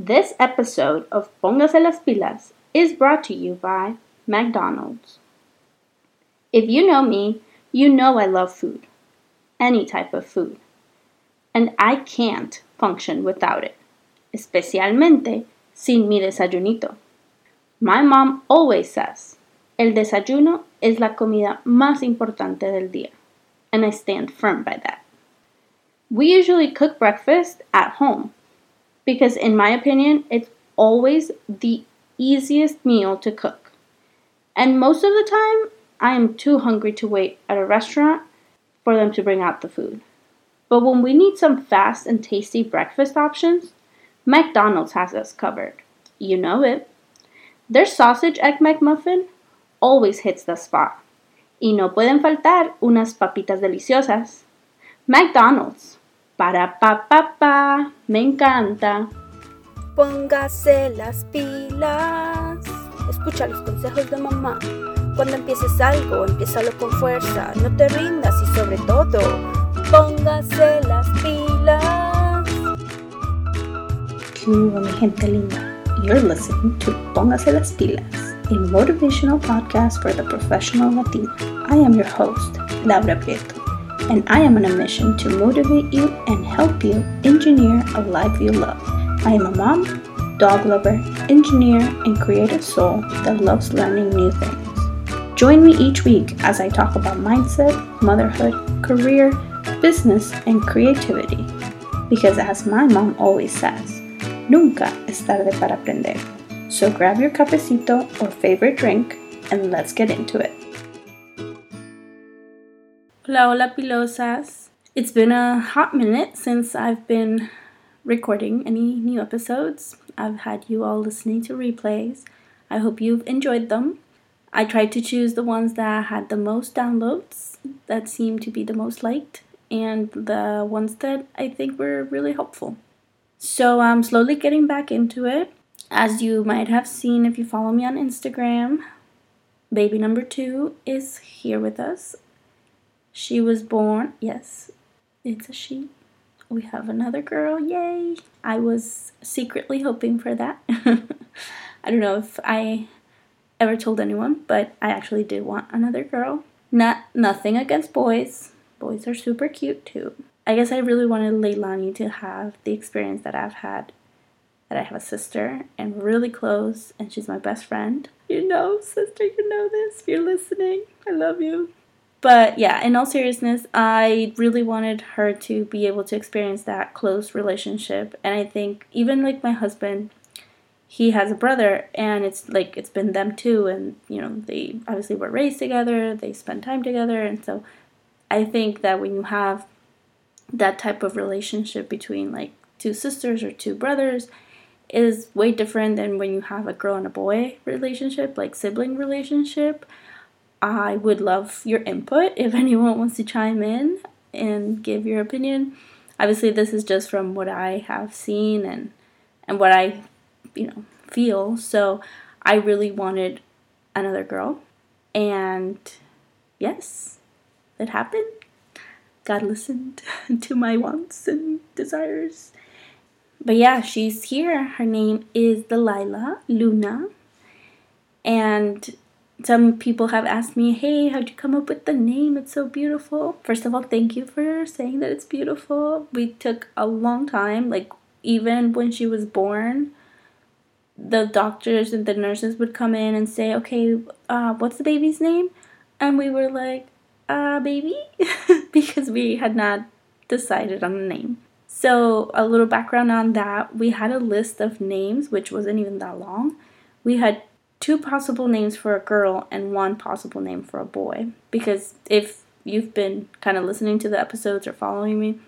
This episode of Póngase las pilas is brought to you by McDonald's. If you know me, you know I love food, any type of food, and I can't function without it, especialmente sin mi desayunito. My mom always says, el desayuno es la comida más importante del día, and I stand firm by that. We usually cook breakfast at home because, in my opinion, it's always the easiest meal to cook. And most of the time, I am too hungry to wait at a restaurant for them to bring out the food. But when we need some fast and tasty breakfast options, McDonald's has us covered. You know it. Their sausage egg McMuffin always hits the spot. Y no pueden faltar unas papitas deliciosas. McDonald's. Para pa pa pa. Me encanta. Póngase las pilas. Escucha los consejos de mamá. Cuando empieces algo, empiézalo con fuerza. No te rindas y sobre todo, póngase las pilas. ¿Qué hubo, mi gente linda? You're listening to Póngase las pilas, a motivational podcast for the professional Latina. I am your host, Laura Prieto, and I am on a mission to motivate you and help you engineer a life you love. I am a mom, dog lover, engineer, and creative soul that loves learning new things. Join me each week as I talk about mindset, motherhood, career, business, and creativity. Because as my mom always says, nunca es tarde para aprender. So grab your cafecito or favorite drink and let's get into it. Hola, hola, pilosas. It's been a hot minute since I've been recording any new episodes. I've had you all listening to replays. I hope you've enjoyed them. I tried to choose the ones that had the most downloads, that seemed to be the most liked, and the ones that I think were really helpful. So I'm slowly getting back into it. As you might have seen if you follow me on Instagram, baby number two is here with us. She was born, yes, it's a she. We have another girl, yay! I was secretly hoping for that. I don't know if I ever told anyone, but I actually did want another girl. Not nothing against boys. Boys are super cute too. I guess I really wanted Leilani to have the experience that I've had. That I have a sister and we're really close, and she's my best friend. You know, sister, you know this. If you're listening, I love you. But yeah, in all seriousness, I really wanted her to be able to experience that close relationship. And I think even like my husband, he has a brother, and it's like it's been them too. And you know, they obviously were raised together, they spend time together. And so I think that when you have that type of relationship between like two sisters or two brothers, is way different than when you have a girl and a boy relationship, like sibling relationship. I would love your input if anyone wants to chime in and give your opinion. Obviously, this is just from what I have seen and and what I, you know, feel. So, I really wanted another girl, and yes, it happened. God listened to my wants and desires. But yeah, she's here. Her name is Delilah Luna, and some people have asked me, hey, how'd you come up with the name? It's so beautiful. First of all, thank you for saying that it's beautiful. We took a long time, like, even when she was born, the doctors and the nurses would come in and say, okay, uh, what's the baby's name? And we were like, uh, baby? because we had not decided on the name. So, a little background on that we had a list of names, which wasn't even that long. We had two possible names for a girl and one possible name for a boy. Because if you've been kind of listening to the episodes or following me,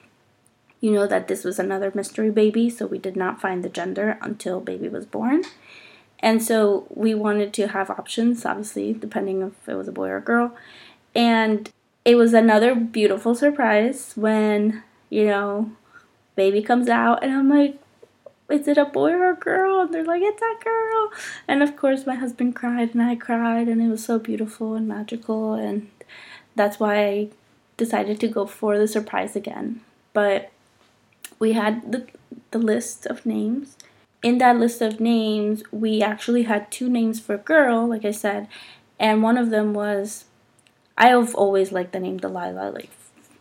you know that this was another mystery baby, so we did not find the gender until baby was born. And so we wanted to have options, obviously, depending if it was a boy or a girl. And it was another beautiful surprise when, you know, baby comes out, and I'm like, is it a boy or a girl? And they're like, it's a girl. And of course, my husband cried and I cried, and it was so beautiful and magical. And that's why I decided to go for the surprise again. But we had the, the list of names, in that list of names, we actually had two names for girl, like I said, and one of them was I've always liked the name Delilah, like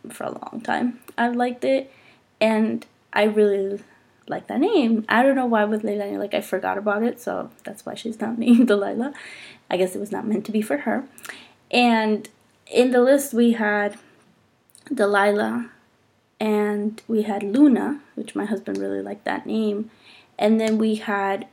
for a long time. I've liked it, and I really like that name. I don't know why with Leilani, like I forgot about it, so that's why she's not named Delilah. I guess it was not meant to be for her. And in the list we had Delilah and we had Luna, which my husband really liked that name. And then we had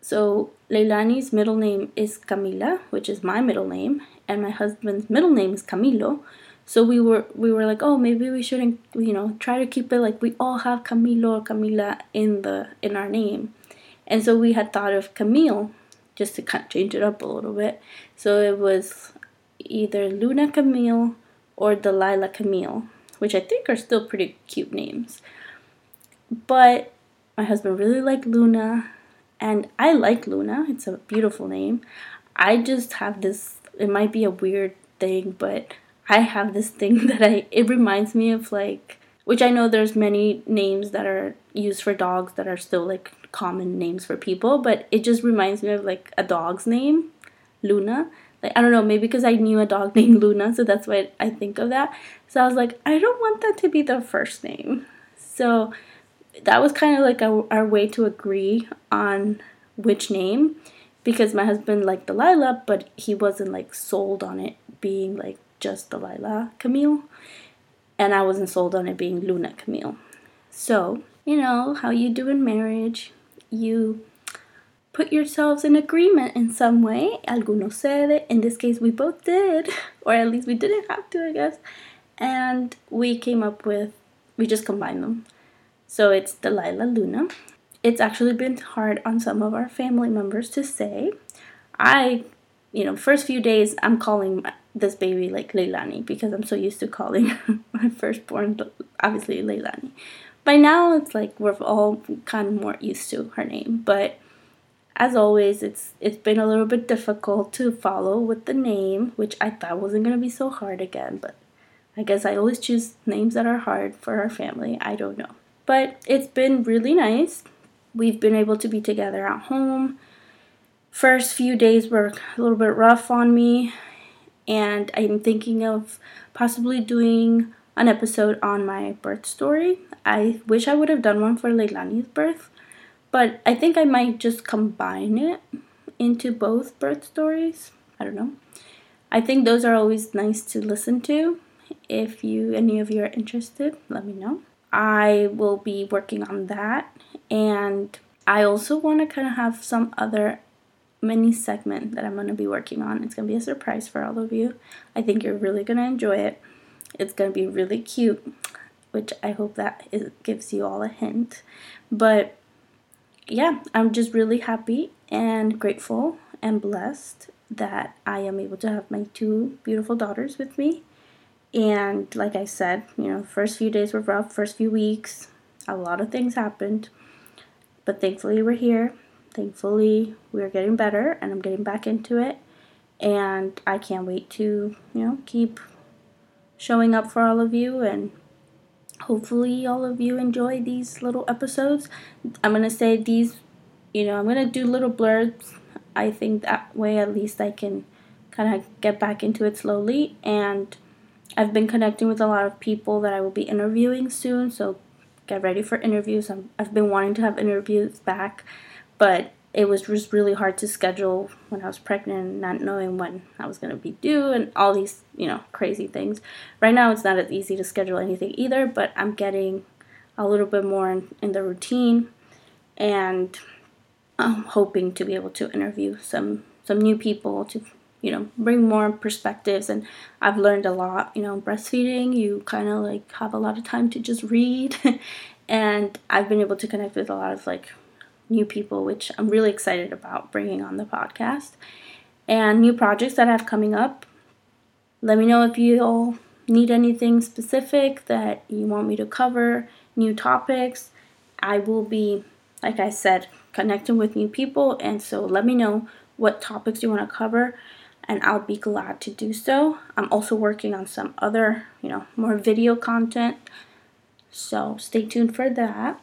so Leilani's middle name is Camila, which is my middle name, and my husband's middle name is Camilo. So we were we were like, oh, maybe we shouldn't, you know, try to keep it like we all have Camilo or Camila in the in our name. And so we had thought of Camille just to kind of change it up a little bit. So it was either Luna Camille or Delilah Camille, which I think are still pretty cute names. But my husband really liked Luna, and I like Luna. It's a beautiful name. I just have this, it might be a weird thing, but I have this thing that I, it reminds me of like, which I know there's many names that are used for dogs that are still like common names for people, but it just reminds me of like a dog's name, Luna. Like I don't know, maybe because I knew a dog named Luna, so that's why I think of that. So I was like, I don't want that to be the first name. So that was kind of like our, our way to agree on which name because my husband liked the Delilah, but he wasn't like sold on it being like just Delilah Camille, and I wasn't sold on it being Luna Camille. So, you know, how you do in marriage, you put yourselves in agreement in some way. Alguno it. In this case, we both did, or at least we didn't have to, I guess. And we came up with, we just combined them. So it's Delilah Luna. It's actually been hard on some of our family members to say. I, you know, first few days I'm calling this baby like Leilani because I'm so used to calling my firstborn, obviously Leilani. By now it's like we're all kind of more used to her name, but as always, it's it's been a little bit difficult to follow with the name, which I thought wasn't gonna be so hard again, but I guess I always choose names that are hard for our family. I don't know. But it's been really nice. We've been able to be together at home. First few days were a little bit rough on me, and I'm thinking of possibly doing an episode on my birth story. I wish I would have done one for Leilani's birth, but I think I might just combine it into both birth stories. I don't know. I think those are always nice to listen to. If you any of you are interested, let me know. I will be working on that. And I also want to kind of have some other mini segment that I'm going to be working on. It's going to be a surprise for all of you. I think you're really going to enjoy it. It's going to be really cute, which I hope that it gives you all a hint. But yeah, I'm just really happy and grateful and blessed that I am able to have my two beautiful daughters with me. And like I said, you know, first few days were rough, first few weeks, a lot of things happened. But thankfully, we're here. Thankfully, we're getting better and I'm getting back into it. And I can't wait to, you know, keep showing up for all of you and hopefully all of you enjoy these little episodes. I'm going to say these, you know, I'm going to do little blurbs. I think that way at least I can kind of get back into it slowly and I've been connecting with a lot of people that I will be interviewing soon, so get ready for interviews. i have been wanting to have interviews back, but it was just really hard to schedule when I was pregnant, not knowing when I was going to be due, and all these, you know, crazy things. Right now, it's not as easy to schedule anything either, but I'm getting a little bit more in, in the routine, and I'm hoping to be able to interview some some new people to you know bring more perspectives and i've learned a lot you know breastfeeding you kind of like have a lot of time to just read and i've been able to connect with a lot of like new people which i'm really excited about bringing on the podcast and new projects that i have coming up let me know if you all need anything specific that you want me to cover new topics i will be like i said connecting with new people and so let me know what topics you want to cover and I'll be glad to do so. I'm also working on some other, you know, more video content. So stay tuned for that.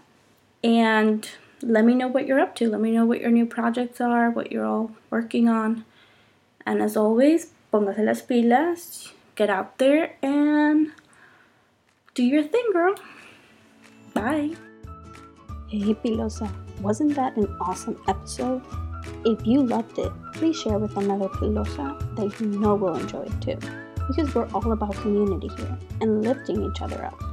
And let me know what you're up to. Let me know what your new projects are, what you're all working on. And as always, póngase las pilas, get out there and do your thing, girl. Bye. Hey, Pilosa, wasn't that an awesome episode? If you loved it, please share with another Pilosa that you know will enjoy it too. Because we're all about community here and lifting each other up.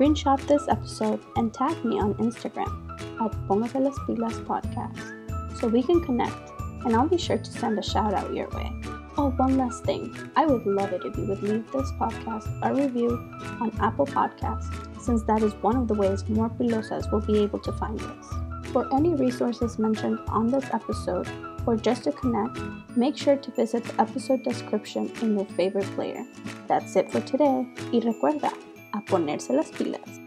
Screenshot this episode and tag me on Instagram at Póngase las Pilas Podcast so we can connect and I'll be sure to send a shout out your way. Oh, one last thing. I would love it if you would leave this podcast a review on Apple Podcasts, since that is one of the ways more pilosas will be able to find this. For any resources mentioned on this episode, or just to connect, make sure to visit the episode description in your favorite player. That's it for today, y recuerda, a ponerse las pilas.